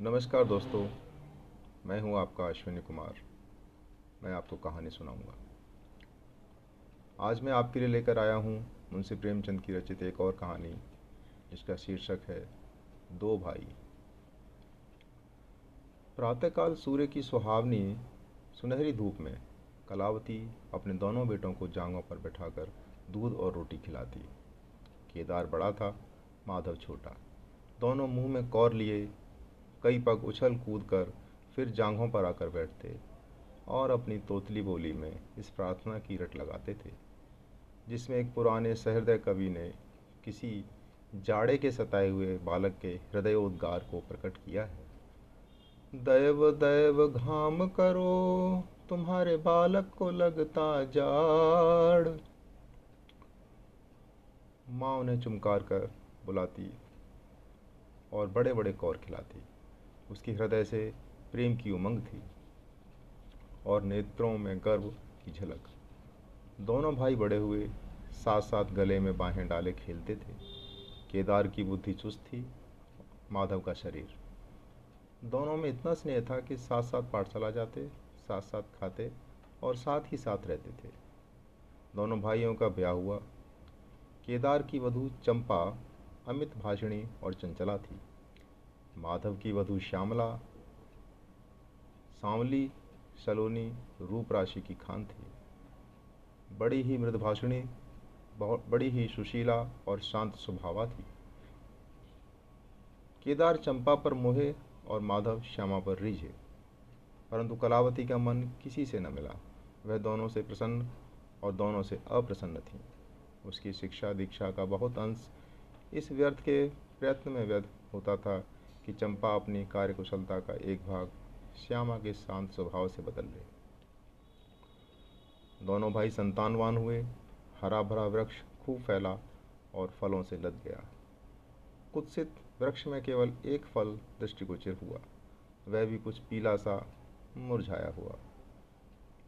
नमस्कार दोस्तों, मैं हूँ आपका अश्विनी कुमार। मैं आपको कहानी सुनाऊँगा। आज मैं आपके लिए लेकर आया हूँ मुंशी प्रेमचंद की रचित एक और कहानी, जिसका शीर्षक है, दो भाई। प्रातःकाल सूर्य की सुहावनी सुनहरी धूप में कलावती अपने दोनों बेटों को जांगों पर बैठाकर दूध और रोटी खिलाती। केदार बड़ा था, माधव छोटा। दोनों मुँह में कौर लिए कई पग उछल कूद कर फिर जांघों पर आकर बैठते और अपनी तोतली बोली में इस प्रार्थना की रट लगाते थे, जिसमें एक पुराने सहृदय कवि ने किसी जाड़े के सताए हुए बालक के हृदयोद्गार को प्रकट किया है। दैव दैव, घाम करो, तुम्हारे बालक को लगता जाड़। माँ उन्हें चुमकार कर बुलाती और बड़े बड़े कौर खिलाती। उसकी हृदय से प्रेम की उमंग थी और नेत्रों में गर्व की झलक। दोनों भाई बड़े हुए साथ साथ गले में बाहें डाले खेलते थे। केदार की बुद्धि चुस्त थी, माधव का शरीर। दोनों में इतना स्नेह था कि साथ साथ पाठशाला जाते साथ साथ खाते और साथ ही साथ रहते थे। दोनों भाइयों का ब्याह हुआ। केदार की वधु चंपा अमित भाषिणी और चंचला थी। माधव की वधु श्यामला, सांवली, सलोनी, रूप राशि की खान थी। बड़ी ही मृदभाषिणी, बहुत बड़ी ही सुशीला और शांत स्वभावा थी। केदार चंपा पर मोहे और माधव श्यामा पर रिझे। परंतु कलावती का मन किसी से न मिला। वह दोनों से प्रसन्न और दोनों से अप्रसन्न थी। उसकी शिक्षा दीक्षा का बहुत अंश इस व्यर्थ के प्रयत्न में व्यर्थ होता था। कि चंपा अपनी कार्यकुशलता का एक भाग श्यामा के शांत स्वभाव से बदल ले दोनों भाई संतानवान हुए हरा भरा वृक्ष खूब फैला और फलों से लद गया। कुत्सित वृक्ष में केवल एक फल दृष्टिगोचर हुआ, वह भी कुछ पीला सा मुरझाया हुआ।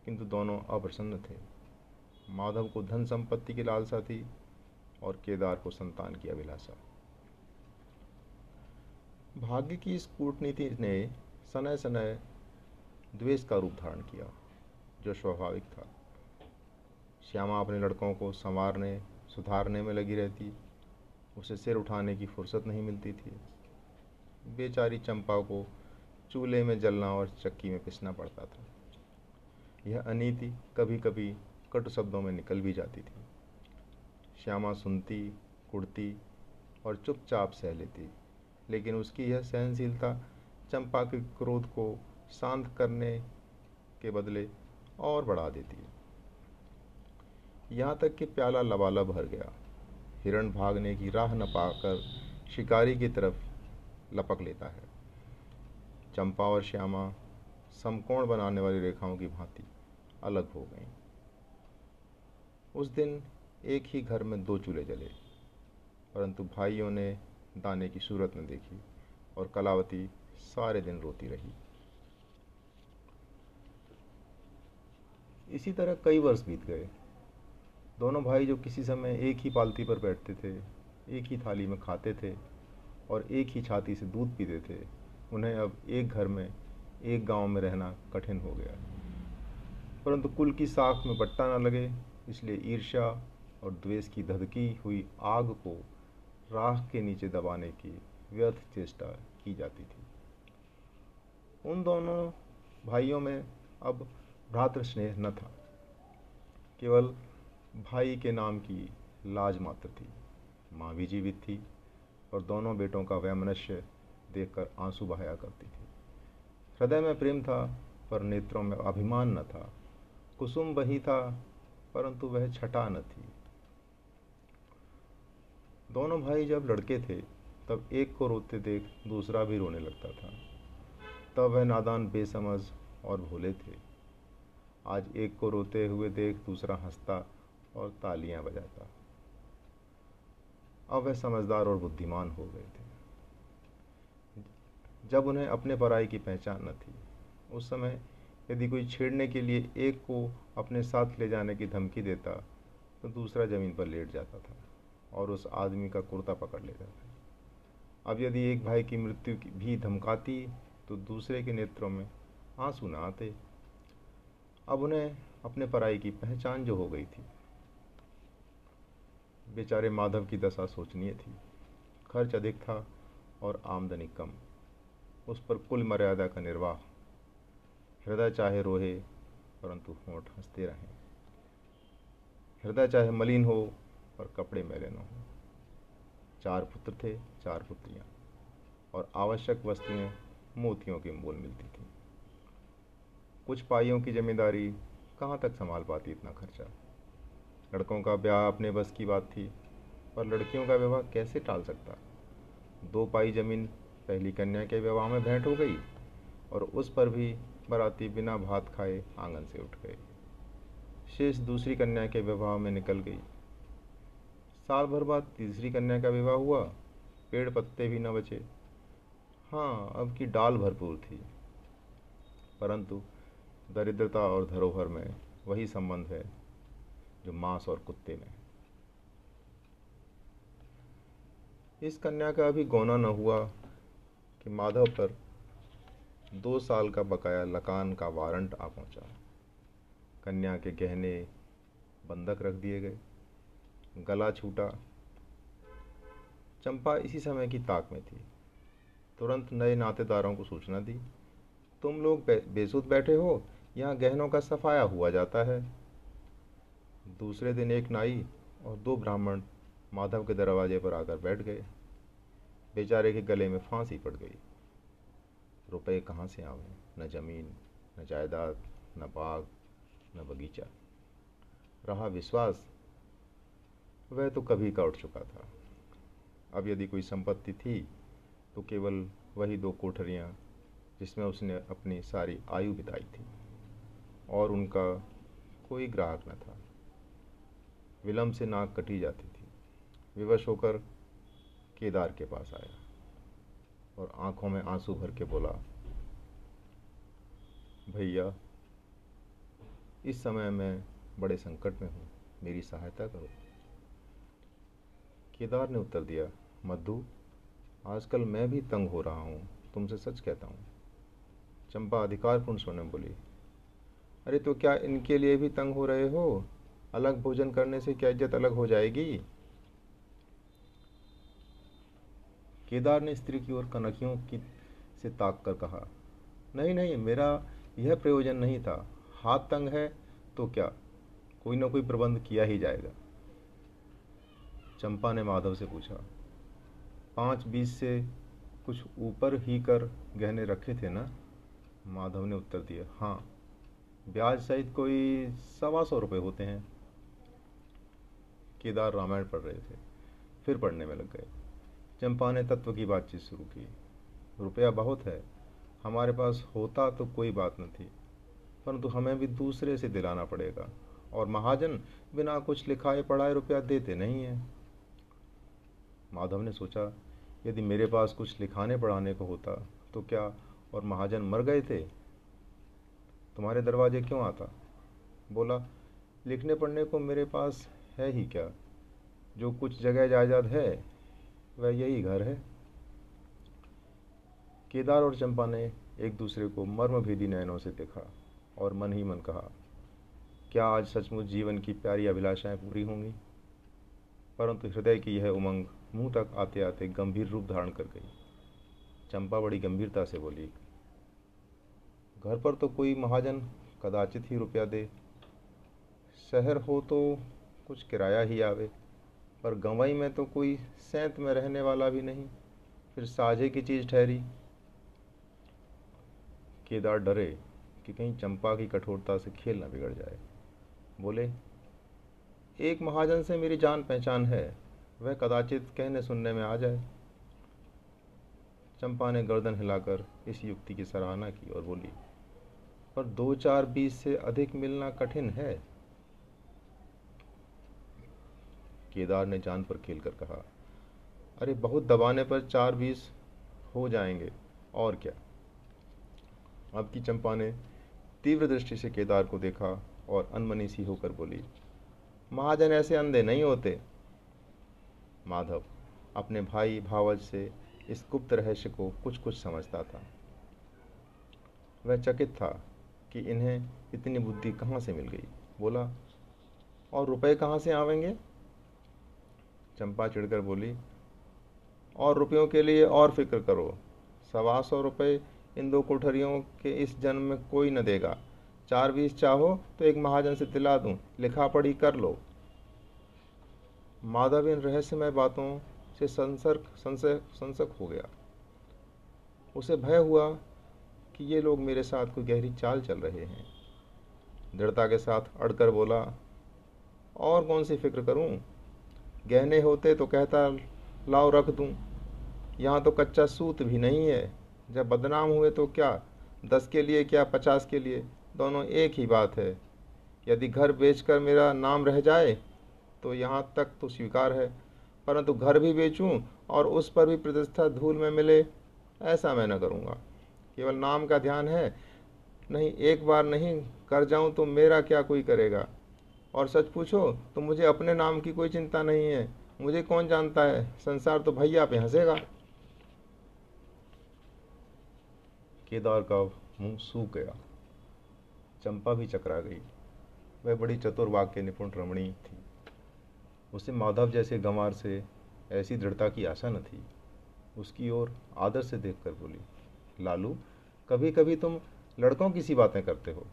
किंतु दोनों अप्रसन्न थे। माधव को धन संपत्ति की लालसा थी और केदार को संतान की अभिलाषा। भाग्य की इस कूटनीति ने सनय सनय द्वेष का रूप धारण किया, जो स्वाभाविक था। श्यामा अपने लड़कों को संवारने, सुधारने में लगी रहती। उसे सिर उठाने की फुर्सत नहीं मिलती थी। बेचारी चंपा को चूल्हे में जलना और चक्की में पिसना पड़ता था। यह अनीति कभी कभी कटु शब्दों में निकल भी जाती थी। श्यामा सुनती कुड़ती और चुपचाप सह लेती। लेकिन उसकी यह सहनशीलता चंपा के क्रोध को शांत करने के बदले और बढ़ा देती है। यहाँ तक कि प्याला लबालब भर गया। हिरण भागने की राह न पाकर शिकारी की तरफ़ लपक लेता है। चंपा और श्यामा समकोण बनाने वाली रेखाओं की भांति अलग हो गईं। उस दिन एक ही घर में दो चूल्हे जले, परंतु भाइयों ने दाने की सूरत न देखी और कलावती सारे दिन रोती रही। इसी तरह कई वर्ष बीत गए। दोनों भाई जो किसी समय एक ही पालती पर बैठते थे, एक ही थाली में खाते थे और एक ही छाती से दूध पीते थे, उन्हें अब एक घर में, एक गाँव में रहना कठिन हो गया। परंतु कुल की साख में बट्टा न लगे, इसलिए ईर्ष्या और द्वेष की धधकी हुई आग को राख के नीचे दबाने की व्यर्थ चेष्टा की जाती थी। उन दोनों भाइयों में अब भ्रातृ स्नेह न था। केवल भाई के नाम की लाज मात्र थी। माँ भी जीवित थी और दोनों बेटों का वैमनस्य देखकर आँसू बहाया करती थी। हृदय में प्रेम था, पर नेत्रों में अभिमान न था। कुसुम वही था, परंतु वह छटा न थी। दोनों भाई जब लड़के थे, तब एक को रोते देख दूसरा भी रोने लगता था। तब वह नादान, बेसमझ और भोले थे। आज एक को रोते हुए देख दूसरा हंसता और तालियाँ बजाता। अब वह समझदार और बुद्धिमान हो गए थे। जब उन्हें अपने पराई की पहचान न थी, उस समय यदि कोई छेड़ने के लिए एक को अपने साथ ले जाने की धमकी देता तो दूसरा ज़मीन पर लेट जाता था। और उस आदमी का कुर्ता पकड़ लेता था अब यदि एक भाई की मृत्यु भी धमकाती तो दूसरे के नेत्रों में आँसू न आते। अब उन्हें अपने पराई की पहचान जो हो गई थी। बेचारे माधव की दशा सोचनीय थी। खर्च अधिक था और आमदनी कम। उस पर कुल मर्यादा का निर्वाह। हृदय चाहे रोहे, परंतु होंठ हँसते रहें। हृदय चाहे मलिन हो पर कपड़े मैले न हो। चार पुत्र थे, चार पुत्रियाँ। और आवश्यक वस्तुएँ मोतियों के मोल मिलती थी। कुछ पाइयों की जमींदारी कहाँ तक संभाल पाती इतना खर्चा? लड़कों का ब्याह अपने बस की बात थी, पर लड़कियों का विवाह कैसे टाल सकता? दो पाई ज़मीन पहली कन्या के विवाह में भेंट हो गई, और उस पर भी बराती बिना भात खाए आँगन से उठ गए। शेष दूसरी कन्या के विवाह में निकल गई। साल भर बाद तीसरी कन्या का विवाह हुआ, पेड़ पत्ते भी न बचे। हाँ अब की डाल भरपूर थी। परंतु दरिद्रता और धरोहर में वही संबंध है जो मांस और कुत्ते में इस कन्या का अभी गौना न हुआ कि माधव पर दो साल का बकाया लकान का वारंट आ पहुँचा। कन्या के गहने बंधक रख दिए गए। गला छूटा। चंपा इसी समय की ताक में थी। तुरंत नए नातेदारों को सूचना दी, तुम लोग बेसुध बैठे हो, यहाँ गहनों का सफाया हुआ जाता है। दूसरे दिन एक नाई और दो ब्राह्मण माधव के दरवाजे पर आकर बैठ गए। बेचारे के गले में फांसी पड़ गई। रुपए कहाँ से आवे? न ज़मीन, न जायदाद, न बाग, न बगीचा। रहा विश्वास वह तो कभी का उठ चुका था। अब यदि कोई संपत्ति थी तो केवल वही दो कोठरियाँ जिसमें उसने अपनी सारी आयु बिताई थी, और उनका कोई ग्राहक न था। विलम्ब से नाक कटी जाती थी। विवश होकर केदार के पास आया, और आँखों में आँसू भर के बोला, भैया, इस समय मैं बड़े संकट में हूँ। मेरी सहायता करो। केदार ने उत्तर दिया मधु आजकल मैं भी तंग हो रहा हूँ, तुमसे सच कहता हूँ। चंपा अधिकारपूर्ण स्वर्ण बोली, अरे तो क्या इनके लिए भी तंग हो रहे हो? अलग भोजन करने से क्या इज़्ज़त अलग हो जाएगी? केदार ने स्त्री की ओर कनखियों की से ताक कर कहा, नहीं नहीं, मेरा यह प्रयोजन नहीं था। हाथ तंग है तो क्या? कोई ना कोई प्रबंध किया ही जाएगा। चंपा ने माधव से पूछा, पाँच बीस से कुछ ऊपर ही कर गहने रखे थे ना? माधव ने उत्तर दिया हाँ ब्याज सहित कोई सवा सौ रुपये होते हैं। केदार रामायण पढ़ रहे थे, फिर पढ़ने में लग गए। चंपा ने तत्व की बातचीत शुरू की, रुपया बहुत है, हमारे पास होता तो कोई बात न थी, परंतु हमें भी दूसरे से दिलाना पड़ेगा, और महाजन बिना कुछ लिखाए पढ़ाए रुपया देते नहीं है। माधव ने सोचा, यदि मेरे पास कुछ लिखाने पढ़ाने को होता तो क्या और महाजन मर गए थे? तुम्हारे दरवाजे क्यों आता? बोला, लिखने पढ़ने को मेरे पास है ही क्या? जो कुछ जगह जायदाद है, वह यही घर है। केदार और चंपा ने एक दूसरे को मर्म भेदी नयनों से देखा और मन ही मन कहा, क्या आज सचमुच जीवन की प्यारी अभिलाषाएँ पूरी होंगी? परंतु हृदय की यह उमंग मुँह तक आते आते गंभीर रूप धारण कर गई। चंपा बड़ी गंभीरता से बोली, घर पर तो कोई महाजन कदाचित ही रुपया दे। शहर हो तो कुछ किराया ही आवे, पर गंवई में तो कोई सैंत में रहने वाला भी नहीं। फिर साझे की चीज़ ठहरी। केदार डरे कि कहीं चंपा की कठोरता से खेल न बिगड़ जाए। बोले एक महाजन से मेरी जान पहचान है। वह कदाचित कहने सुनने में आ जाए। चंपा ने गर्दन हिलाकर इस युक्ति की सराहना की और बोली, पर दो चार बीस से अधिक मिलना कठिन है? केदार ने जान पर खेल कर कहा, अरे, बहुत दबाने पर चार बीस हो जाएँगे, और क्या? अब की चंपा ने तीव्र दृष्टि से केदार को देखा और अनमनी सी होकर बोली महाजन ऐसे अंधे नहीं होते। माधव अपने भाई भावज से इस गुप्त रहस्य को कुछ कुछ समझता था। वह चकित था कि इन्हें इतनी बुद्धि कहाँ से मिल गई? बोला, और रुपए कहाँ से आवेंगे? चंपा चिड़कर बोली, और रुपयों के लिए और फ़िक्र करो। सवा सौ रुपये इन दो कोठरियों के इस जन्म में कोई न देगा। चार बीस चाहो तो एक महाजन से दिला दूँ, लिखा पढ़ी कर लो। माधव, इन रहस्यमय बातों से संसर्क संसक हो गया। उसे भय हुआ कि ये लोग मेरे साथ कोई गहरी चाल चल रहे हैं। दृढ़ता के साथ अड़कर बोला, और कौन सी फ़िक्र करूँ? गहने होते तो कहता, लाओ रख दूँ। यहाँ तो कच्चा सूत भी नहीं है। जब बदनाम हुए तो क्या? दस के लिए, क्या पचास के लिए? दोनों एक ही बात है। यदि घर बेचकर मेरा नाम रह जाए तो यहाँ तक तो स्वीकार है, परंतु घर भी बेचूं और उस पर भी प्रतिष्ठा धूल में मिले, ऐसा मैं न करूँगा। केवल नाम का ध्यान है, नहीं, एक बार नहीं कर जाऊँ तो मेरा क्या कोई करेगा? और सच पूछो तो मुझे अपने नाम की कोई चिंता नहीं है। मुझे कौन जानता है? संसार तो भैया पे हंसेगा। केदार का मुँह सूख गया। चंपा भी चकरा गई। वह बड़ी चतुर वाक्य निपुण रमणी थी। उसे माधव जैसे गंवार से ऐसी दृढ़ता की आशा न थी। उसकी ओर आदर से देखकर बोली, लालू कभी कभी तुम लड़कों की सी बातें करते हो।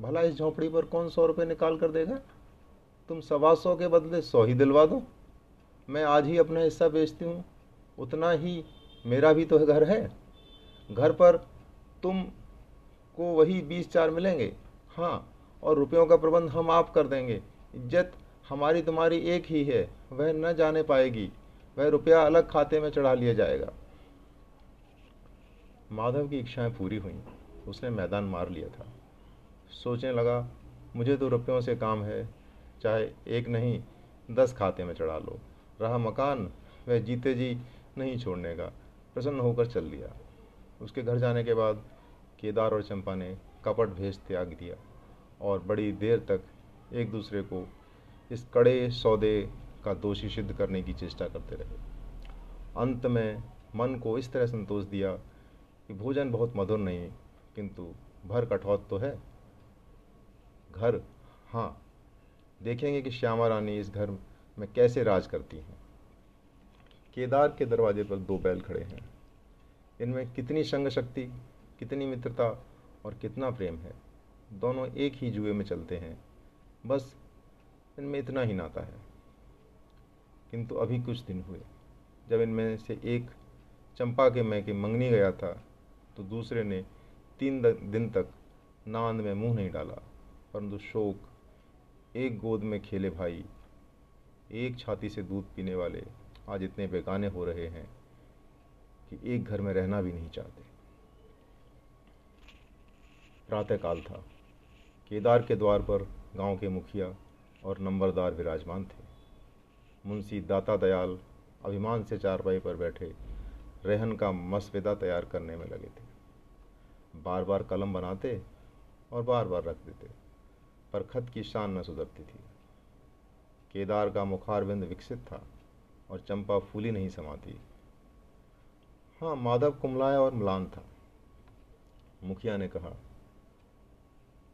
भला इस झोंपड़ी पर कौन सौ रुपये निकाल कर देगा? तुम सवा सौ के बदले सौ ही दिलवा दो। मैं आज ही अपना हिस्सा बेचती हूँ। उतना ही मेरा भी तो घर है। घर पर तुम को वही बीस चार मिलेंगे। हाँ और रुपयों का प्रबंध हम आप कर देंगे। इज़्ज़त हमारी तुम्हारी एक ही है, वह न जाने पाएगी। वह रुपया अलग खाते में चढ़ा लिया जाएगा। माधव की इच्छाएँ पूरी हुई। उसने मैदान मार लिया था। सोचने लगा, मुझे तो रुपयों से काम है। चाहे एक नहीं, दस खाते में चढ़ा लो। रहा मकान, वह जीते जी नहीं छोड़ने का। प्रसन्न होकर चल दिया। उसके घर जाने के बाद केदार और चंपा ने कपट भेज त्याग दिया और बड़ी देर तक एक दूसरे को इस कड़े सौदे का दोषी सिद्ध करने की चेष्टा करते रहे। अंत में मन को इस तरह संतोष दिया कि भोजन बहुत मधुर नहीं किंतु भर कठौत तो है। घर हाँ देखेंगे कि श्यामा रानी इस घर में कैसे राज करती हैं। केदार के दरवाजे पर दो बैल खड़े हैं। इनमें कितनी संग शक्ति कितनी मित्रता और कितना प्रेम है। दोनों एक ही जुए में चलते हैं। बस इनमें इतना ही नाता है। किंतु अभी कुछ दिन हुए। जब इनमें से एक चंपा के मैके मंगनी गया था तो दूसरे ने तीन दिन तक नांद में मुँह नहीं डाला, परंतु शोक, एक गोद में खेले भाई, एक छाती से दूध पीने वाले आज इतने बेगाने हो रहे हैं कि एक घर में रहना भी नहीं चाहते। प्रातःकाल था। केदार के द्वार पर गाँव के मुखिया और नंबरदार विराजमान थे। मुंशी दाता दयाल अभिमान से चारपाई पर बैठे रहन का मसविदा तैयार करने में लगे थे। बार बार कलम बनाते और बार बार रख देते, पर खत की शान न सुधरती थी। केदार का मुखारबिंद विकसित था और चंपा फूली नहीं समाती। हाँ माधव कुमलाया और म्लान था। मुखिया ने कहा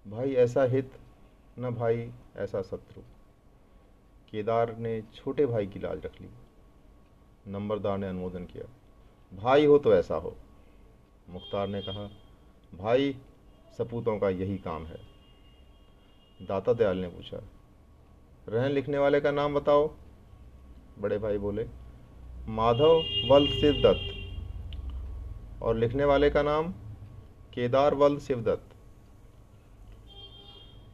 भाई ऐसा हित, न भाई ऐसा शत्रु। केदार ने छोटे भाई की लाज रख ली। नंबरदार ने अनुमोदन किया। भाई हो तो ऐसा हो। मुख्तार ने कहा, भाई, सपूतों का यही काम है। दाता दयाल ने पूछा, रहन लिखने वाले का नाम बताओ? बड़े भाई बोले, माधव वल्द शिवदत्त। और लिखने वाले का नाम, केदार वल्द शिवदत्त।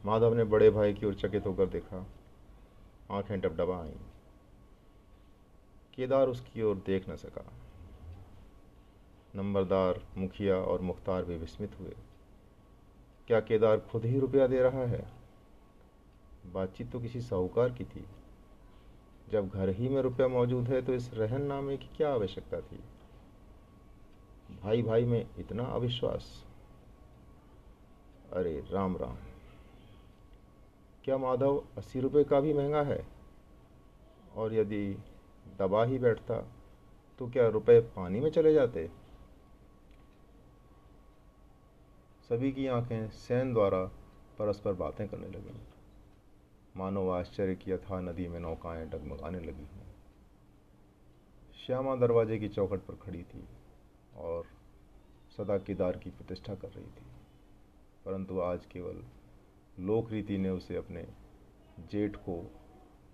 माधव ने बड़े भाई की ओर चकित होकर देखा। आँखें डबडबा आईं केदार उसकी ओर देख न सका। नंबरदार, मुखिया और मुख्तार भी विस्मित हुए। क्या केदार खुद ही रुपया दे रहा है? बातचीत तो किसी साहूकार की थी। जब घर ही में रुपया मौजूद है तो इस रहन नामे की क्या आवश्यकता थी? भाई भाई में इतना अविश्वास। अरे राम राम क्या माधव अस्सी रुपये का भी महँगा है? और यदि दबा ही बैठता तो क्या रुपए पानी में चले जाते? सभी की आँखें सैन द्वारा परस्पर बातें करने लगीं। मानो आश्चर्य किया था नदी में नौकाएँ डगमगाने लगी हैं। श्यामा दरवाजे की चौखट पर खड़ी थी और सदा केदार की प्रतिष्ठा कर रही थी। परंतु आज केवल लोक रीति ने उसे अपने जेठ को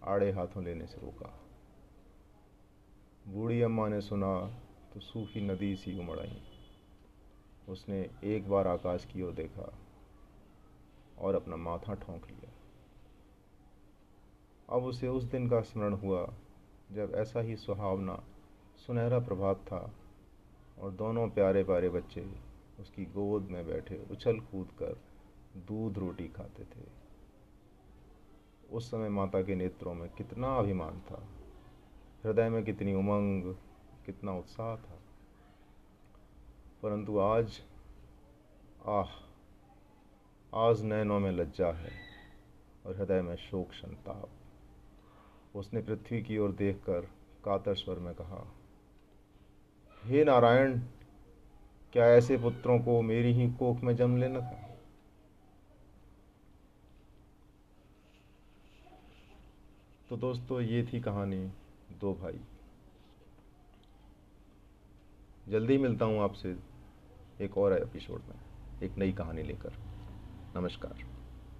आड़े हाथों लेने से रोका। बूढ़ी अम्मा ने सुना तो सूखी नदी सी उमड़ आई। उसने एक बार आकाश की ओर देखा और अपना माथा ठोंक लिया। अब उसे उस दिन का स्मरण हुआ जब ऐसा ही सुहावना, सुनहरा प्रभात था और दोनों प्यारे प्यारे बच्चे उसकी गोद में बैठे उछल कूद कर दूध रोटी खाते थे। उस समय माता के नेत्रों में कितना अभिमान था। हृदय में कितनी उमंग, कितना उत्साह था। परंतु आज, आह, आज नैनों में लज्जा है और हृदय में शोक संताप। उसने पृथ्वी की ओर देखकर कातर स्वर में कहा, हे नारायण, क्या ऐसे पुत्रों को मेरी ही कोख में जन्म लेना था? तो दोस्तों, ये थी कहानी दो भाई। जल्दी मिलता हूँ आपसे एक और एपिसोड में, एक नई कहानी लेकर। नमस्कार।